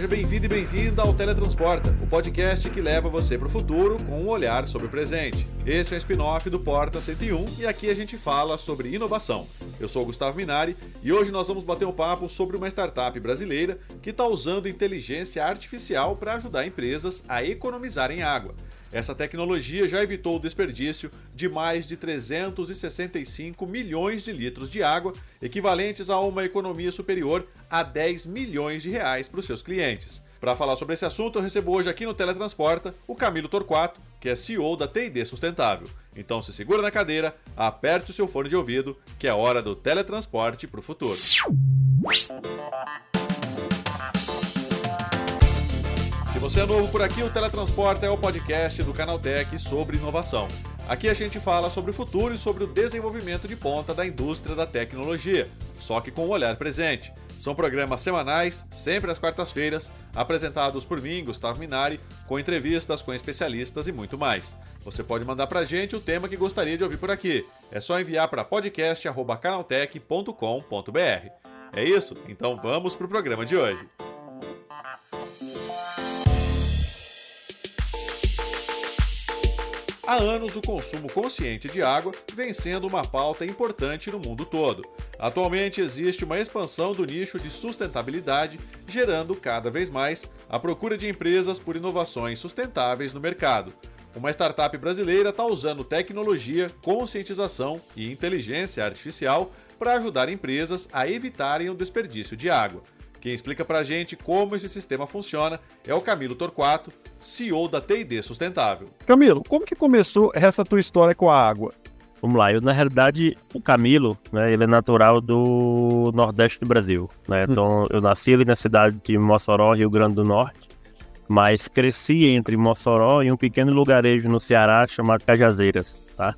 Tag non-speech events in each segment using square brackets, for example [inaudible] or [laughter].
seja bem-vindo e bem-vinda ao Teletransporta, o podcast que leva você para o futuro com um olhar sobre o presente. Esse é o spin-off do Porta 101 e aqui a gente fala sobre inovação. Eu sou o Gustavo Minari e hoje nós vamos bater um papo sobre uma startup brasileira que está usando inteligência artificial para ajudar empresas a economizarem água. Essa tecnologia já evitou o desperdício de mais de 365 milhões de litros de água, equivalentes a uma economia superior a 10 milhões de reais para os seus clientes. Para falar sobre esse assunto, eu recebo hoje aqui no Teletransporta o Camilo Torquato, que é CEO da TD Sustentável. Então se segura na cadeira, aperte o seu fone de ouvido, que é hora do teletransporte para o futuro. Você é novo por aqui, o Teletransporta é o podcast do Canaltech sobre inovação. Aqui a gente fala sobre o futuro e sobre o desenvolvimento de ponta da indústria da tecnologia, só que com o um olhar presente. São programas semanais, sempre às quartas-feiras, apresentados por mim, Gustavo Minari, com entrevistas com especialistas e muito mais. Você pode mandar pra gente o tema que gostaria de ouvir por aqui. É só enviar para podcast@canaltech.com.br. É isso? Então vamos pro programa de hoje. Há anos, o consumo consciente de água vem sendo uma pauta importante no mundo todo. Atualmente, existe uma expansão do nicho de sustentabilidade, gerando cada vez mais a procura de empresas por inovações sustentáveis no mercado. Uma startup brasileira está usando tecnologia, conscientização e inteligência artificial para ajudar empresas a evitarem o desperdício de água. Quem explica pra gente como esse sistema funciona é o Camilo Torquato, CEO da TD Sustentável. Camilo, como que começou essa tua história com a água? Vamos lá, eu na realidade, o Camilo, né, ele é natural do Nordeste do Brasil, né? Hum. Então, eu nasci ali na cidade de Mossoró, Rio Grande do Norte, mas cresci entre Mossoró e um pequeno lugarejo no Ceará chamado Cajazeiras, tá?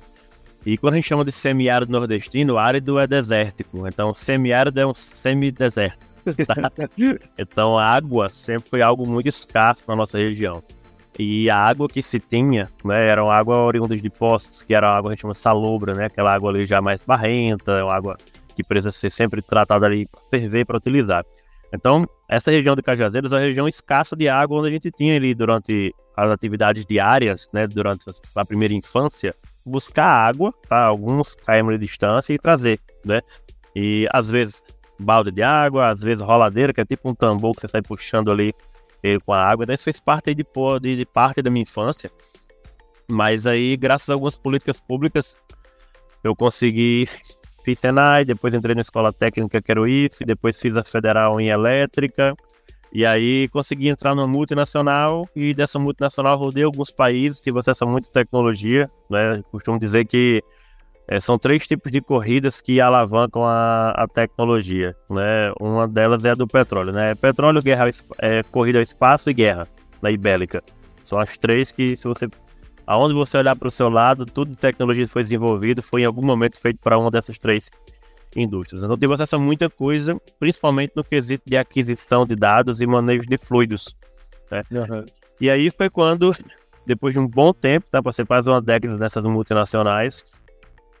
E quando a gente chama de semiárido nordestino, árido é desértico, então semiárido é um semideserto. [laughs] então a água sempre foi algo muito escasso na nossa região. E a água que se tinha, né, era água oriunda de postos, que era água a gente chama salobra, né, aquela água ali já mais barrenta, uma água que precisa ser sempre tratada ali para ferver, para utilizar. Então, essa região de Cajazeiras é uma região escassa de água, onde a gente tinha ali durante as atividades diárias, né, durante a primeira infância, buscar água, tá, alguns km de distância e trazer, né? E às vezes balde de água, às vezes roladeira, que é tipo um tambor que você sai puxando ali ele com a água. Daí fez parte de, de, de parte da minha infância. Mas aí, graças a algumas políticas públicas, eu consegui [laughs] fiz Senai, depois entrei na escola técnica que era o IF, depois fiz a federal em elétrica, e aí consegui entrar numa multinacional, e dessa multinacional rodei alguns países, tive acesso a muita tecnologia, né? Costumo dizer que é, são três tipos de corridas que alavancam a, a, tecnologia. Né? Uma delas é a do petróleo. Né? Petróleo, guerra, é, corrida ao espaço e guerra na ibélica. São as três que, se você. Aonde você olhar para o seu lado, tudo de tecnologia que foi desenvolvido foi em algum momento feito para uma dessas três indústrias. Então, tive acesso a muita coisa, principalmente no quesito de aquisição de dados e manejo de fluidos. Né? Uhum. E aí foi quando, depois de um bom tempo, tá? Você faz uma década nessas multinacionais,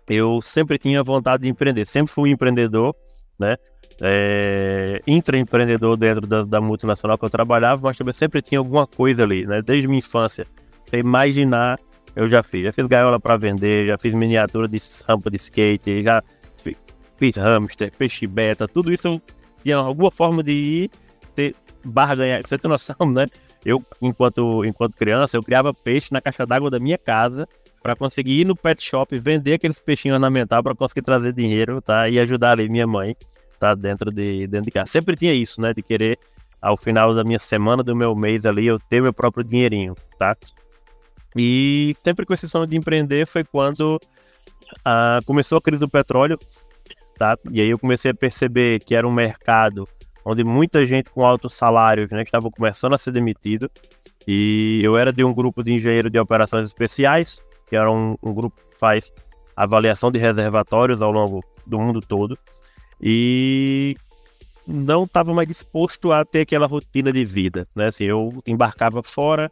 eu sempre tinha vontade de empreender, sempre fui empreendedor, né? É, intraempreendedor dentro da, da, multinacional que eu trabalhava, mas também sempre tinha alguma coisa ali, né? Desde minha infância. Você imaginar, eu já fiz. Já fiz gaiola para vender, já fiz miniatura de rampa de skate, já fiz, fiz hamster, peixe beta, tudo isso tinha alguma forma de ir ter barra ganhar. Você tem noção, né? Eu, enquanto, enquanto criança, eu criava peixe na caixa d'água da minha casa para conseguir ir no pet shop vender aqueles peixinhos ornamentais para conseguir trazer dinheiro, tá? E ajudar ali minha mãe, tá? Dentro de, dentro de casa. Sempre tinha isso, né? De querer, ao final da minha semana, do meu mês ali, eu ter meu próprio dinheirinho, tá? E sempre com esse sonho de empreender foi quando ah, começou a crise do petróleo, tá? E aí eu comecei a perceber que era um mercado onde muita gente com altos salários, né, estava começando a ser demitido. E eu era de um grupo de engenheiro de operações especiais, que era um, um grupo que faz avaliação de reservatórios ao longo do mundo todo. E não estava mais disposto a ter aquela rotina de vida, né? Assim, eu embarcava fora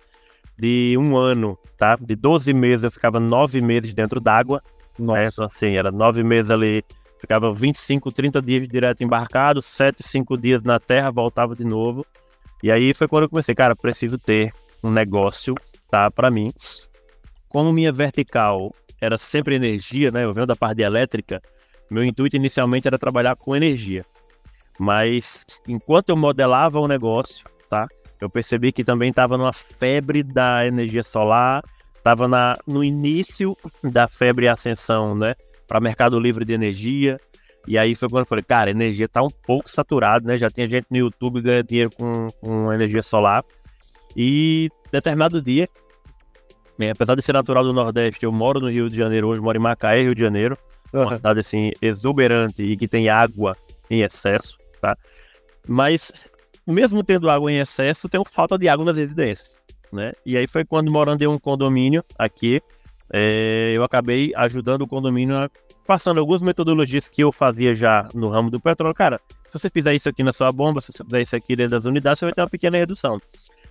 de um ano, tá? De 12 meses eu ficava nove meses dentro d'água. Né? Então, assim, era nove meses ali, ficava 25, 30 dias direto embarcado, sete, cinco dias na terra, voltava de novo. E aí foi quando eu comecei, cara, preciso ter um negócio, tá, para mim. Como minha vertical era sempre energia, né? Eu venho da parte de elétrica, meu intuito inicialmente era trabalhar com energia. Mas enquanto eu modelava o negócio, tá? Eu percebi que também estava numa febre da energia solar, estava no início da febre ascensão, né? Para mercado livre de energia. E aí foi quando eu falei, cara, a energia está um pouco saturada, né? Já tem gente no YouTube ganhando dinheiro com, com energia solar. E determinado dia, apesar de ser natural do Nordeste, eu moro no Rio de Janeiro, hoje moro em Macaé, Rio de Janeiro. Uhum. Uma cidade assim exuberante e que tem água em excesso, tá? Mas mesmo tendo água em excesso, tem falta de água nas residências, né? E aí foi quando morando em um condomínio aqui, é, eu acabei ajudando o condomínio a, passando algumas metodologias que eu fazia já no ramo do petróleo. Cara, se você fizer isso aqui na sua bomba, se você fizer isso aqui dentro das unidades, você vai ter uma pequena redução.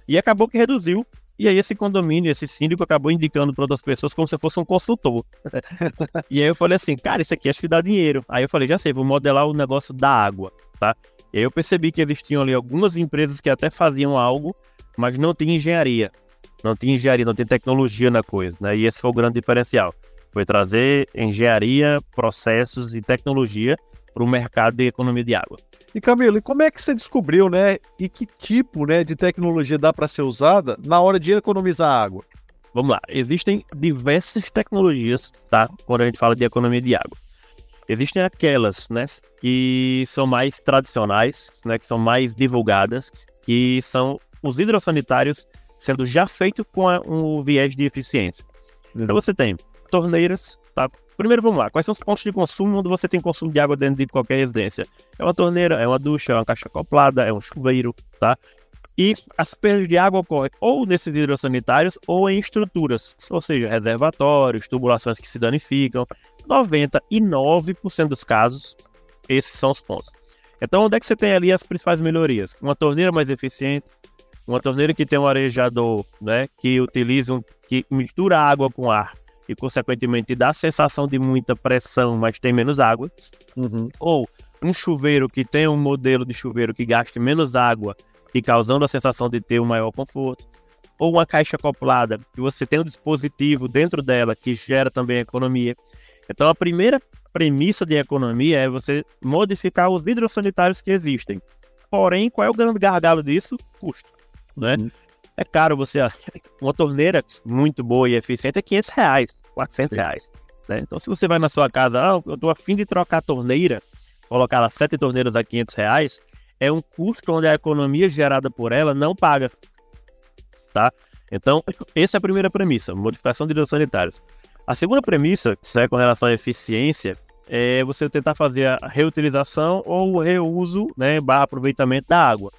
E acabou que reduziu. E aí esse condomínio, esse síndico acabou indicando para outras pessoas como se fosse um consultor. [laughs] e aí eu falei assim, cara, isso aqui acho que dá dinheiro. Aí eu falei, já sei, vou modelar o negócio da água, tá? E aí eu percebi que existiam ali algumas empresas que até faziam algo, mas não tinha engenharia. Não tinha engenharia, não tinha tecnologia na coisa, né? E esse foi o grande diferencial. Foi trazer engenharia, processos e tecnologia para o mercado de economia de água. E Camilo, e como é que você descobriu, né? E que tipo, né, de tecnologia dá para ser usada na hora de economizar água? Vamos lá, existem diversas tecnologias, tá? Quando a gente fala de economia de água. Existem aquelas, né, que são mais tradicionais, né, que são mais divulgadas, que são os hidrossanitários sendo já feitos com um viés de eficiência. Então você tem torneiras, tá? Primeiro vamos lá, quais são os pontos de consumo onde você tem consumo de água dentro de qualquer residência? É uma torneira, é uma ducha, é uma caixa acoplada, é um chuveiro, tá? E as perdas de água ocorrem ou nesses hidrossanitários ou em estruturas, ou seja, reservatórios, tubulações que se danificam. 99% dos casos, esses são os pontos. Então, onde é que você tem ali as principais melhorias? Uma torneira mais eficiente, uma torneira que tem um arejador, né, que utiliza um, que mistura água com ar e, consequentemente, dá a sensação de muita pressão, mas tem menos água. Uhum. Ou um chuveiro que tem um modelo de chuveiro que gaste menos água e causando a sensação de ter um maior conforto. Ou uma caixa acoplada, que você tem um dispositivo dentro dela que gera também economia. Então, a primeira premissa de economia é você modificar os hidrossanitários que existem. Porém, qual é o grande gargalo disso? Custo. Né? Uhum. É caro você. Uma torneira muito boa e eficiente é 500 reais, 400 Sim. reais. Né? Então, se você vai na sua casa, ah, eu estou afim de trocar a torneira, colocar lá sete torneiras a 500 reais, é um custo onde a economia gerada por ela não paga. Tá? Então, essa é a primeira premissa, modificação de hidros sanitários. A segunda premissa, que é com relação à eficiência, é você tentar fazer a reutilização ou o reuso, né, barra aproveitamento da água.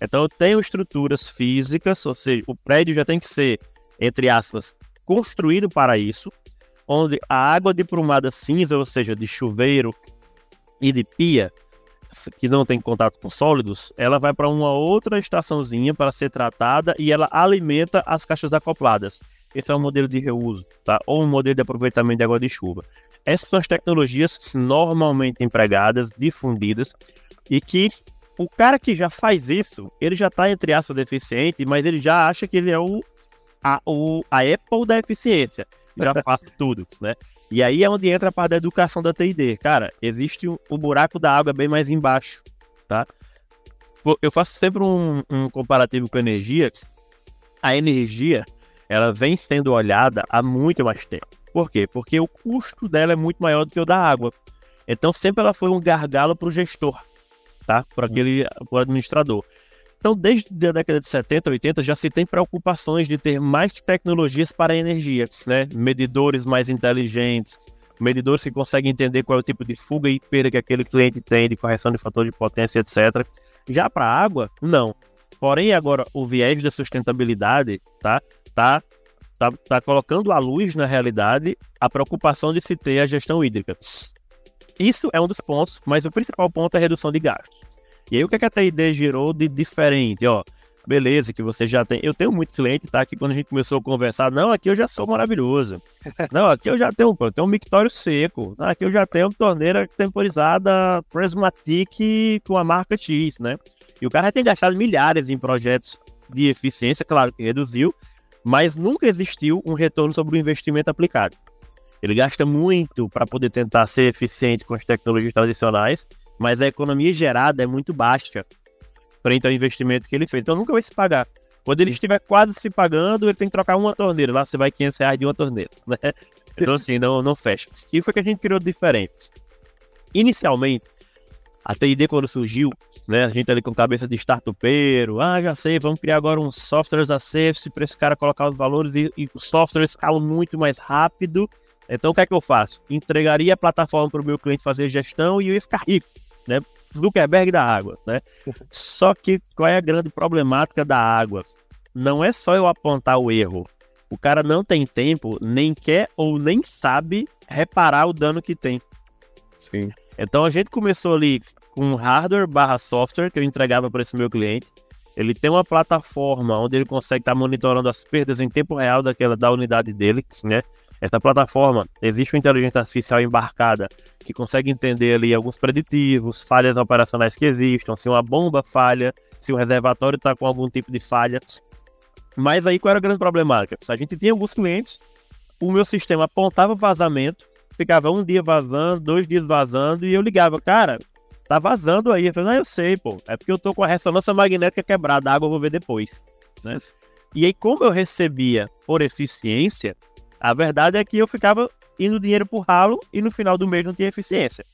Então, eu tenho estruturas físicas, ou seja, o prédio já tem que ser, entre aspas, construído para isso, onde a água de prumada cinza, ou seja, de chuveiro e de pia, que não tem contato com sólidos, ela vai para uma outra estaçãozinha para ser tratada e ela alimenta as caixas acopladas. Esse é um modelo de reuso, tá? Ou um modelo de aproveitamento de água de chuva. Essas são as tecnologias normalmente empregadas, difundidas e que o cara que já faz isso, ele já está entre aspas deficiente, mas ele já acha que ele é o a, o, a Apple da eficiência. Já [laughs] faz tudo, né? E aí é onde entra a parte da educação da TID. Cara, existe o, o buraco da água bem mais embaixo, tá? Eu faço sempre um, um comparativo com a energia. A energia, ela vem sendo olhada há muito mais tempo. Por quê? Porque o custo dela é muito maior do que o da água. Então sempre ela foi um gargalo para o gestor, tá? Para aquele pro administrador. Então, desde a década de 70, 80, já se tem preocupações de ter mais tecnologias para energia, né? Medidores mais inteligentes, medidores que conseguem entender qual é o tipo de fuga e perda que aquele cliente tem, de correção de fator de potência, etc. Já para a água, não. Porém, agora, o viés da sustentabilidade, tá? Tá Tá, tá, colocando à luz, na realidade, a preocupação de se ter a gestão hídrica. Isso é um dos pontos, mas o principal ponto é a redução de gastos. E aí o que, é que a TID gerou de diferente? Ó, beleza, que você já tem. Eu tenho muito cliente, tá? Que quando a gente começou a conversar, não, aqui eu já sou maravilhoso. [laughs] Não, aqui eu já tenho, eu tenho um mictório seco. Aqui eu já tenho torneira temporizada Prismatic com a marca X, né? E o cara tem gastado milhares em projetos de eficiência, claro que reduziu, mas nunca existiu um retorno sobre o investimento aplicado. Ele gasta muito para poder tentar ser eficiente com as tecnologias tradicionais, mas a economia gerada é muito baixa frente ao investimento que ele fez. Então nunca vai se pagar. Quando ele estiver quase se pagando, ele tem que trocar uma torneira. Lá você vai 500 reais de uma torneira. [laughs] Né? Então assim, não, não fecha. E foi que a gente criou diferente. Inicialmente, a TID quando surgiu, né, a gente ali com cabeça de startupeiro, ah, já sei, vamos criar agora um software a service para esse cara colocar os valores e, e software escala muito mais rápido. Então o que é que eu faço? Entregaria a plataforma para o meu cliente fazer gestão e eu ia ficar rico, né? Zuckerberg da água, né? Só que qual é a grande problemática da água? Não é só eu apontar o erro. O cara não tem tempo, nem quer ou nem sabe reparar o dano que tem. Sim. Então a gente começou ali com hardware barra software que eu entregava para esse meu cliente. Ele tem uma plataforma onde ele consegue estar tá monitorando as perdas em tempo real daquela da unidade dele, né? Essa plataforma existe uma inteligência artificial embarcada que consegue entender ali alguns preditivos, falhas operacionais que existam, se uma bomba falha, se o reservatório está com algum tipo de falha. Mas aí qual era a grande problemática? A gente tinha alguns clientes, o meu sistema apontava vazamento, ficava um dia vazando, dois dias vazando, e eu ligava, cara, tá vazando aí. Eu falei, não, eu sei, pô, é porque eu tô com a ressonância magnética quebrada, a água eu vou ver depois, né? E aí, como eu recebia por eficiência, a verdade é que eu ficava indo dinheiro pro ralo e no final do mês não tinha eficiência.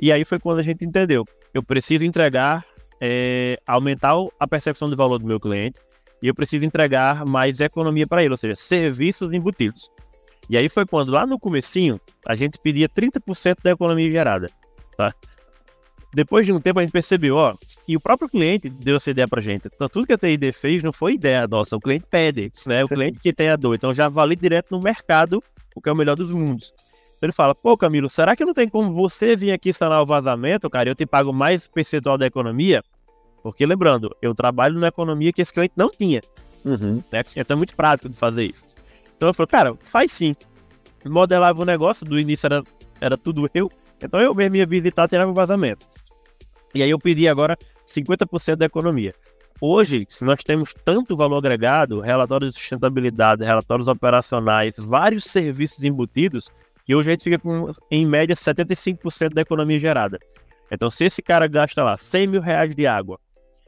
E aí foi quando a gente entendeu, eu preciso entregar, é, aumentar a percepção de valor do meu cliente, e eu preciso entregar mais economia para ele, ou seja, serviços embutidos. E aí foi quando, lá no comecinho, a gente pedia 30% da economia gerada, tá? Depois de um tempo a gente percebeu, ó, e o próprio cliente deu essa ideia pra gente. Então tudo que a TID fez não foi ideia nossa, o cliente pede, né? O [laughs] cliente que tem a dor. Então já vale direto no mercado, o que é o melhor dos mundos. Então ele fala, pô Camilo, será que não tem como você vir aqui sanar o vazamento, cara, eu te pago mais percentual da economia? Porque lembrando, eu trabalho na economia que esse cliente não tinha. Uhum. Né? Então é muito prático de fazer isso. Então eu falei, cara, faz sim. Modelava o negócio, do início era, era tudo eu. Então eu mesmo ia visitar, tirava o vazamento. E aí eu pedi agora 50% da economia. Hoje, se nós temos tanto valor agregado, relatórios de sustentabilidade, relatórios operacionais, vários serviços embutidos, que hoje a gente fica com, em média, 75% da economia gerada. Então, se esse cara gasta lá 100 mil reais de água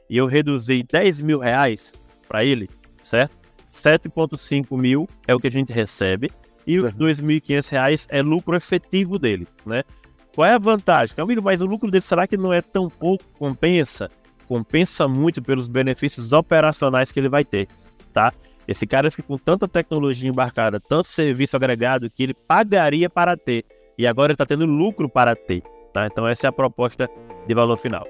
e eu reduzir 10 mil reais para ele, certo? 7,5 mil é o que a gente recebe e os 2.500 reais é lucro efetivo dele, né? Qual é a vantagem? Camilo, mas o lucro dele será que não é tão pouco? Compensa? Compensa muito pelos benefícios operacionais que ele vai ter, tá? Esse cara fica com tanta tecnologia embarcada, tanto serviço agregado que ele pagaria para ter. E agora ele está tendo lucro para ter, tá? Então essa é a proposta de valor final.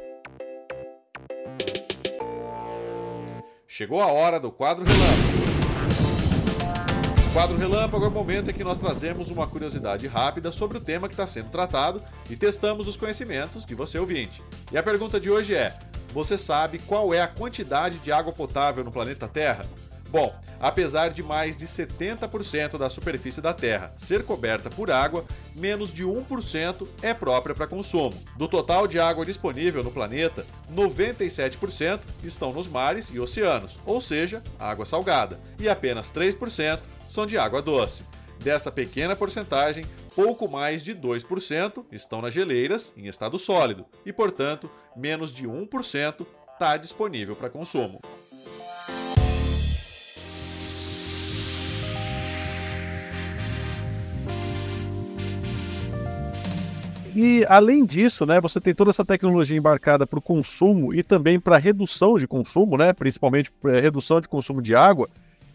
Chegou a hora do quadro relâmpago quadro Relâmpago é o momento em que nós trazemos uma curiosidade rápida sobre o tema que está sendo tratado e testamos os conhecimentos de você ouvinte. E a pergunta de hoje é: você sabe qual é a quantidade de água potável no planeta Terra? Bom, apesar de mais de 70% da superfície da Terra ser coberta por água, menos de 1% é própria para consumo. Do total de água disponível no planeta, 97% estão nos mares e oceanos, ou seja, água salgada, e apenas 3% são de água doce. Dessa pequena porcentagem, pouco mais de 2% estão nas geleiras em estado sólido e, portanto, menos de 1% está disponível para consumo. E além disso, né, você tem toda essa tecnologia embarcada para o consumo e também para redução de consumo, né, principalmente para redução de consumo de água.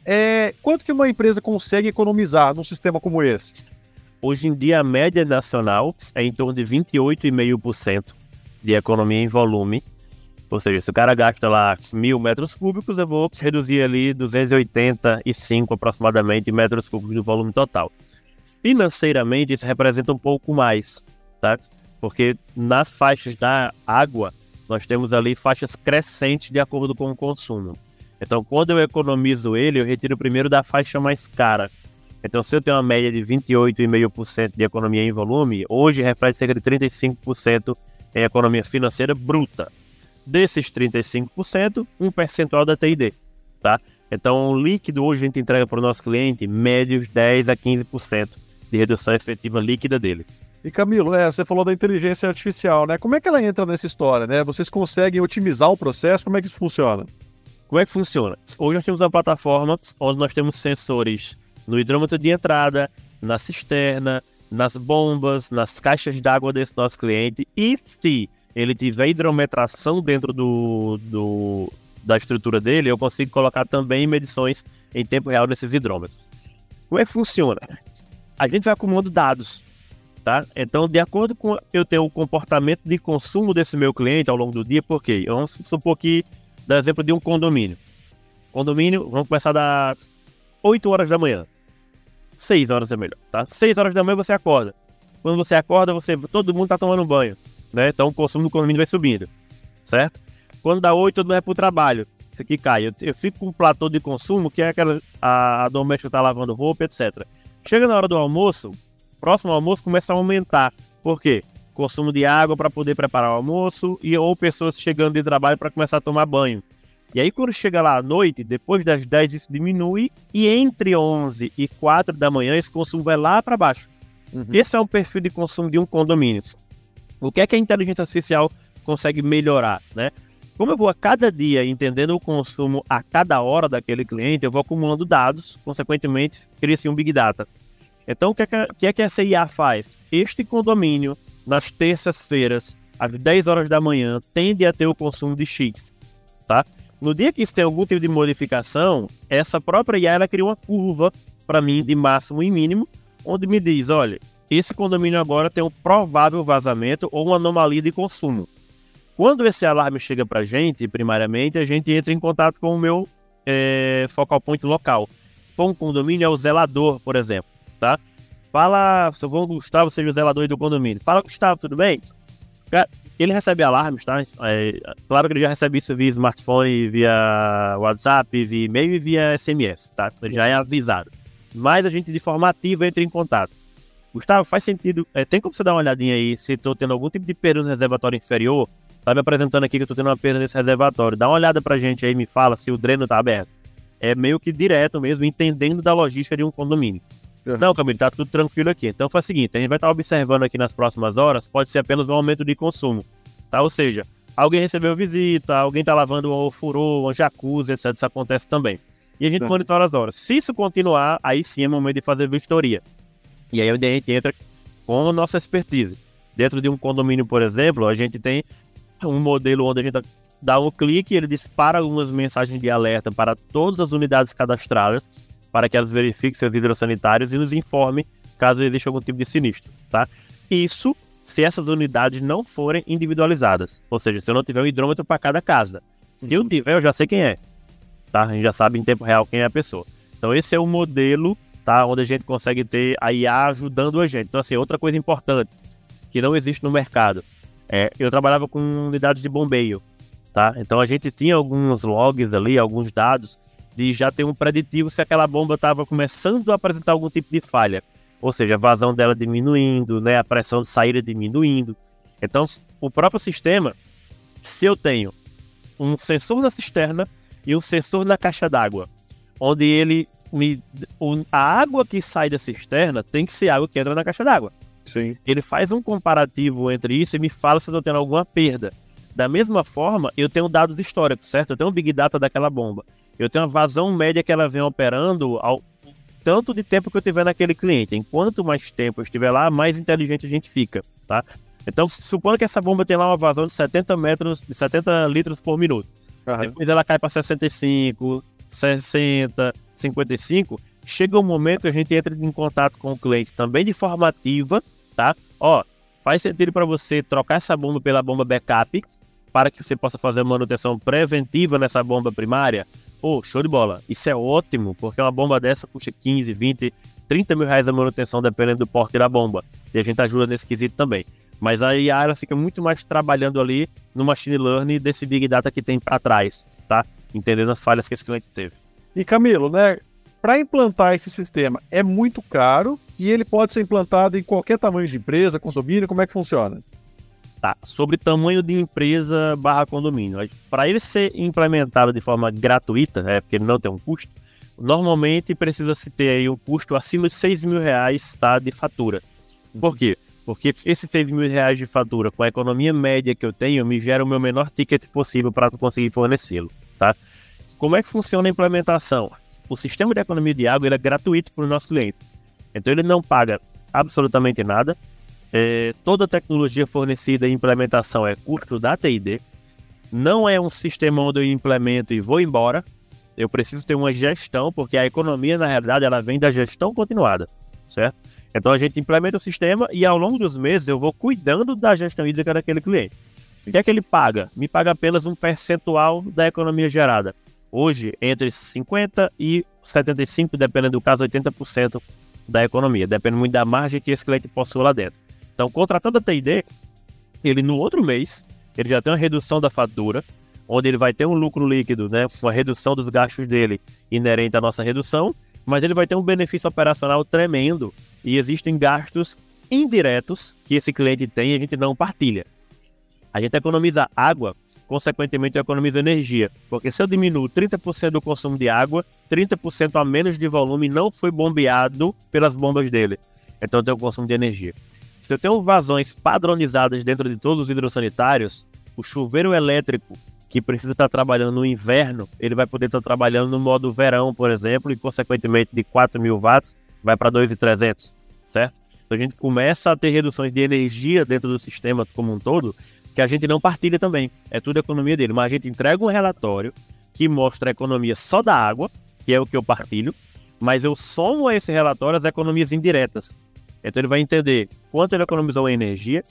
É, quanto que uma empresa consegue economizar num sistema como esse? Hoje em dia, a média nacional é em torno de 28,5% de economia em volume. Ou seja, se o cara gasta lá mil metros cúbicos, eu vou reduzir ali 285 aproximadamente metros cúbicos do volume total. Financeiramente, isso representa um pouco mais, tá? Porque nas faixas da água, nós temos ali faixas crescentes de acordo com o consumo. Então, quando eu economizo ele, eu retiro primeiro da faixa mais cara. Então, se eu tenho uma média de 28,5% de economia em volume, hoje reflete cerca de 35% em economia financeira bruta. Desses 35%, um percentual da TID, tá? Então, o líquido hoje a gente entrega para o nosso cliente médios 10 a 15% de redução efetiva líquida dele. E Camilo, é, você falou da inteligência artificial, né? Como é que ela entra nessa história, né? Vocês conseguem otimizar o processo? Como é que isso funciona? Como é que funciona? Hoje nós temos uma plataforma onde nós temos sensores no hidrômetro de entrada, na cisterna, nas bombas, nas caixas d'água desse nosso cliente. E se ele tiver hidrometração dentro do, do, da estrutura dele, eu consigo colocar também medições em tempo real nesses hidrômetros. Como é que funciona? A gente vai acumulando dados, tá? Então, de acordo com eu tenho o comportamento de consumo desse meu cliente ao longo do dia, porque vamos supor que, dá exemplo de um condomínio. Condomínio, vamos começar das 8 horas da manhã. 6 horas é melhor, tá? 6 horas da manhã você acorda. Quando você acorda, você todo mundo tá tomando banho, né? Então o consumo do condomínio vai subindo, certo? Quando dá 8, todo mundo vai pro trabalho. Isso aqui cai. Eu, eu fico com um platô de consumo, que é aquela a, a doméstica tá lavando roupa, etc. Chega na hora do almoço, próximo ao almoço começa a aumentar. Por quê? Consumo de água para poder preparar o almoço e ou pessoas chegando de trabalho para começar a tomar banho. E aí, quando chega lá à noite, depois das 10, isso diminui, e entre 11 e 4 da manhã, esse consumo vai lá para baixo. Uhum. Esse é um perfil de consumo de um condomínio. O que é que a inteligência artificial consegue melhorar, né? Como eu vou a cada dia entendendo o consumo a cada hora daquele cliente, eu vou acumulando dados, consequentemente, cria-se um Big Data. Então, o que é que, que, é que essa IA faz? Este condomínio, nas terças-feiras, às 10 horas da manhã, tende a ter o consumo de X, tá? No dia que isso tem algum tipo de modificação, essa própria IA ela cria uma curva para mim de máximo e mínimo, onde me diz, olha, esse condomínio agora tem um provável vazamento ou uma anomalia de consumo. Quando esse alarme chega para a gente, primariamente, a gente entra em contato com o meu é, focal point local. Se for um condomínio, é o zelador, por exemplo, tá? Fala, se eu vou Gustavo seja o zelador do condomínio. Fala, Gustavo, tudo bem? Cara, ele recebe alarmes, tá? É, claro que ele já recebe isso via smartphone, via WhatsApp, via e-mail e via SMS, tá? Ele já é avisado. Mas a gente, de forma ativa, entra em contato. Gustavo, faz sentido. É, tem como você dar uma olhadinha aí se estou tendo algum tipo de perda no reservatório inferior? Tá me apresentando aqui que eu estou tendo uma perda nesse reservatório. Dá uma olhada pra gente aí, me fala se o dreno tá aberto. É meio que direto mesmo, entendendo da logística de um condomínio. Uhum. Não, Camilo, tá tudo tranquilo aqui. Então faz o seguinte, a gente vai estar observando aqui nas próximas horas, pode ser apenas um aumento de consumo, tá? Ou seja, alguém recebeu visita, alguém tá lavando um furô, um jacuzzi, etc. Isso acontece também. E a gente uhum. monitora as horas. Se isso continuar, aí sim é momento de fazer vistoria. E aí é onde a gente entra com a nossa expertise. Dentro de um condomínio, por exemplo, a gente tem um modelo onde a gente dá um clique e ele dispara algumas mensagens de alerta para todas as unidades cadastradas para que elas verifiquem seus hidrossanitários e nos informe caso exista algum tipo de sinistro, tá? Isso se essas unidades não forem individualizadas, ou seja, se eu não tiver um hidrômetro para cada casa. Se eu uhum. tiver, eu já sei quem é, tá? A gente já sabe em tempo real quem é a pessoa. Então esse é o modelo, tá? Onde a gente consegue ter a IA ajudando a gente. Então assim, outra coisa importante que não existe no mercado é, eu trabalhava com unidades de bombeio, tá? Então a gente tinha alguns logs ali, alguns dados de já ter um preditivo se aquela bomba estava começando a apresentar algum tipo de falha. Ou seja, a vazão dela diminuindo, né, a pressão de saída diminuindo. Então, o próprio sistema, se eu tenho um sensor na cisterna e um sensor na caixa d'água, onde ele me, a água que sai da cisterna tem que ser água que entra na caixa d'água. Sim. Ele faz um comparativo entre isso e me fala se eu estou tendo alguma perda. Da mesma forma, eu tenho dados históricos, certo? Eu tenho um big data daquela bomba eu tenho uma vazão média que ela vem operando ao tanto de tempo que eu tiver naquele cliente. Enquanto mais tempo eu estiver lá, mais inteligente a gente fica, tá? Então, supondo que essa bomba tem lá uma vazão de 70 metros, de 70 litros por minuto. Uhum. Depois ela cai para 65, 60, 55. Chega um momento que a gente entra em contato com o cliente também de forma ativa, tá? Ó, faz sentido para você trocar essa bomba pela bomba backup para que você possa fazer manutenção preventiva nessa bomba primária Pô, show de bola. Isso é ótimo, porque uma bomba dessa custa 15, 20, 30 mil reais a manutenção, dependendo do porte da bomba. E a gente ajuda nesse quesito também. Mas a ela fica muito mais trabalhando ali no machine learning desse big data que tem para trás, tá? Entendendo as falhas que esse cliente teve. E Camilo, né? Para implantar esse sistema é muito caro e ele pode ser implantado em qualquer tamanho de empresa, condomínio, como é que funciona? Tá, sobre tamanho de empresa barra condomínio. Para ele ser implementado de forma gratuita, é porque ele não tem um custo, normalmente precisa se ter aí um custo acima de 6 mil reais tá, de fatura. Por quê? Porque esses 6 mil reais de fatura, com a economia média que eu tenho, me gera o meu menor ticket possível para conseguir fornecê-lo. Tá? Como é que funciona a implementação? O sistema de economia de água é gratuito para o nosso cliente. Então ele não paga absolutamente nada. É, toda tecnologia fornecida e implementação é custo da TID. Não é um sistema onde eu implemento e vou embora. Eu preciso ter uma gestão, porque a economia, na realidade, ela vem da gestão continuada, certo? Então a gente implementa o sistema e ao longo dos meses eu vou cuidando da gestão hídrica daquele cliente. O que é que ele paga? Me paga apenas um percentual da economia gerada. Hoje, entre 50% e 75%, dependendo do caso, 80% da economia. Depende muito da margem que esse cliente possui lá dentro. Então, contratando a TID, ele no outro mês, ele já tem uma redução da fatura, onde ele vai ter um lucro líquido, né, uma redução dos gastos dele inerente à nossa redução, mas ele vai ter um benefício operacional tremendo e existem gastos indiretos que esse cliente tem e a gente não partilha. A gente economiza água, consequentemente economiza energia, porque se eu diminuo 30% do consumo de água, 30% a menos de volume não foi bombeado pelas bombas dele. Então eu tenho consumo de energia. Se eu tenho vazões padronizadas dentro de todos os hidrossanitários, o chuveiro elétrico que precisa estar trabalhando no inverno, ele vai poder estar trabalhando no modo verão, por exemplo, e consequentemente de 4 mil watts vai para 2.300, certo? Então a gente começa a ter reduções de energia dentro do sistema como um todo, que a gente não partilha também. É tudo economia dele, mas a gente entrega um relatório que mostra a economia só da água, que é o que eu partilho, mas eu somo a esse relatório as economias indiretas. Então ele vai entender quanto ele economizou em energia,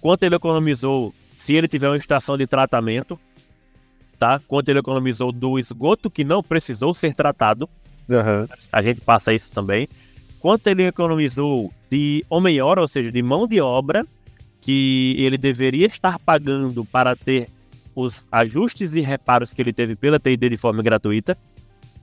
quanto ele economizou se ele tiver uma estação de tratamento, tá? Quanto ele economizou do esgoto que não precisou ser tratado. Uhum. A gente passa isso também. Quanto ele economizou de homem-hora, ou seja, de mão de obra, que ele deveria estar pagando para ter os ajustes e reparos que ele teve pela TID de forma gratuita.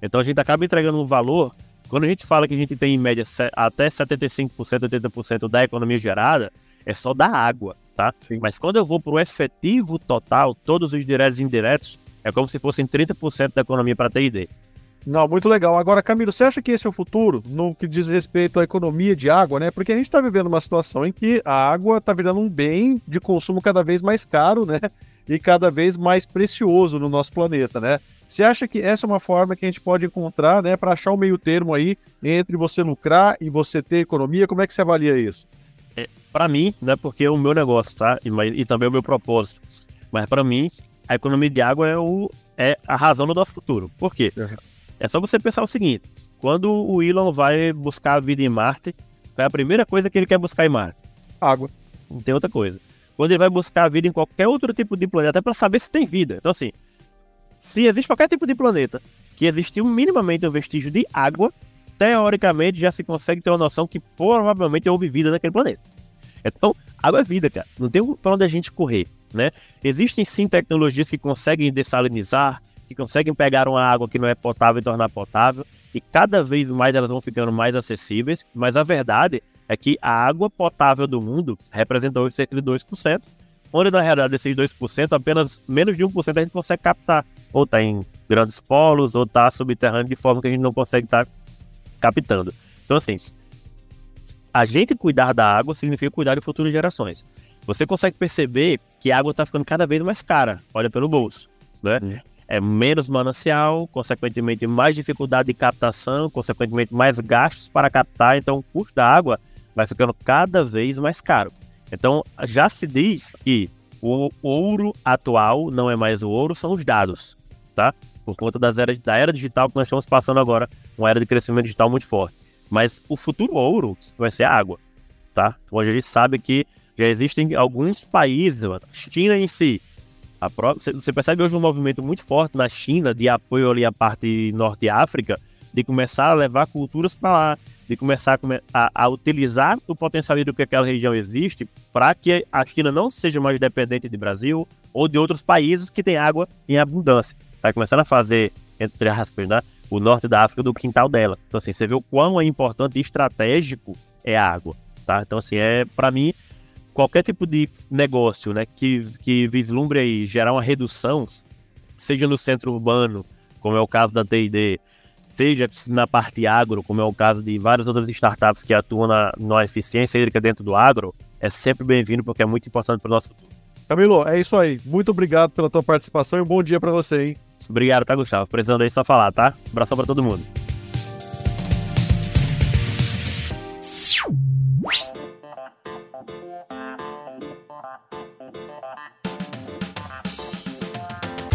Então a gente acaba entregando um valor. Quando a gente fala que a gente tem em média até 75%, 80% da economia gerada, é só da água, tá? Sim. Mas quando eu vou para o efetivo total, todos os diretos e indiretos, é como se fossem 30% da economia para TID. Não, muito legal. Agora, Camilo, você acha que esse é o futuro no que diz respeito à economia de água, né? Porque a gente está vivendo uma situação em que a água está virando um bem de consumo cada vez mais caro, né? E cada vez mais precioso no nosso planeta, né? Você acha que essa é uma forma que a gente pode encontrar, né, para achar o meio termo aí entre você lucrar e você ter economia? Como é que você avalia isso? É, para mim, né, porque é o meu negócio, tá? E, e também o meu propósito. Mas para mim, a economia de água é, o, é a razão do nosso futuro. Por quê? Uhum. É só você pensar o seguinte: quando o Elon vai buscar a vida em Marte, qual é a primeira coisa que ele quer buscar em Marte? Água. Não tem outra coisa. Quando ele vai buscar a vida em qualquer outro tipo de planeta, até para saber se tem vida. Então, assim, se existe qualquer tipo de planeta que existiu minimamente um vestígio de água, teoricamente já se consegue ter uma noção que provavelmente houve vida naquele planeta. Então, água é vida, cara. Não tem pra onde a gente correr né? Existem sim tecnologias que conseguem dessalinizar, que conseguem pegar uma água que não é potável e tornar potável, e cada vez mais elas vão ficando mais acessíveis, mas a verdade é que a água potável do mundo representa hoje cerca de 2%, onde na realidade desses 2%, apenas menos de 1% a gente consegue captar, ou está em grandes polos, ou está subterrâneo de forma que a gente não consegue estar tá captando. Então assim, a gente cuidar da água significa cuidar de futuras gerações você consegue perceber que a água está ficando cada vez mais cara. Olha pelo bolso, né? Uhum. É menos manancial, consequentemente mais dificuldade de captação, consequentemente mais gastos para captar. Então, o custo da água vai ficando cada vez mais caro. Então, já se diz que o ouro atual não é mais o ouro, são os dados, tá? Por conta das eras, da era digital que nós estamos passando agora, uma era de crescimento digital muito forte. Mas o futuro ouro vai ser água, tá? Hoje a gente sabe que já existem alguns países, a China em si. você percebe hoje um movimento muito forte na China de apoio ali à parte norte de África, de começar a levar culturas para lá, de começar a, a, utilizar o potencial do que aquela região existe para que a China não seja mais dependente do Brasil ou de outros países que têm água em abundância. Está começando a fazer, entre aspas, né, o norte da África do quintal dela. Então, assim, você vê o quão é importante e estratégico é a água. Tá? Então, assim, é, para mim, qualquer tipo de negócio né, que, que vislumbre aí gerar uma redução, seja no centro urbano, como é o caso da TID, seja na parte agro, como é o caso de várias outras startups que atuam na, na eficiência hídrica dentro do agro, é sempre bem-vindo porque é muito importante para o nosso. Camilo, é isso aí. Muito obrigado pela tua participação e um bom dia para você, hein? Obrigado, tá, Gustavo? Precisando aí só falar, tá? Abração para todo mundo.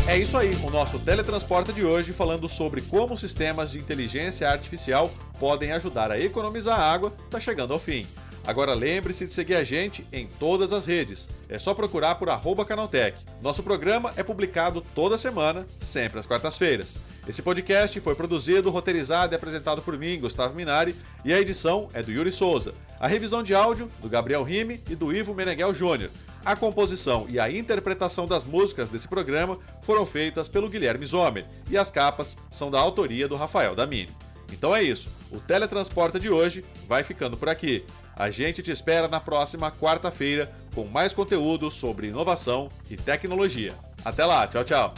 É isso aí, o nosso teletransporte de hoje falando sobre como sistemas de inteligência artificial podem ajudar a economizar água, está chegando ao fim. Agora lembre-se de seguir a gente em todas as redes. É só procurar por arroba Canaltech. Nosso programa é publicado toda semana, sempre às quartas-feiras. Esse podcast foi produzido, roteirizado e apresentado por mim, Gustavo Minari, e a edição é do Yuri Souza. A revisão de áudio, do Gabriel Rime e do Ivo Meneghel Júnior. A composição e a interpretação das músicas desse programa foram feitas pelo Guilherme Zomer, e as capas são da autoria do Rafael Damini. Então é isso, o Teletransporta de hoje vai ficando por aqui. A gente te espera na próxima quarta-feira com mais conteúdo sobre inovação e tecnologia. Até lá, tchau, tchau.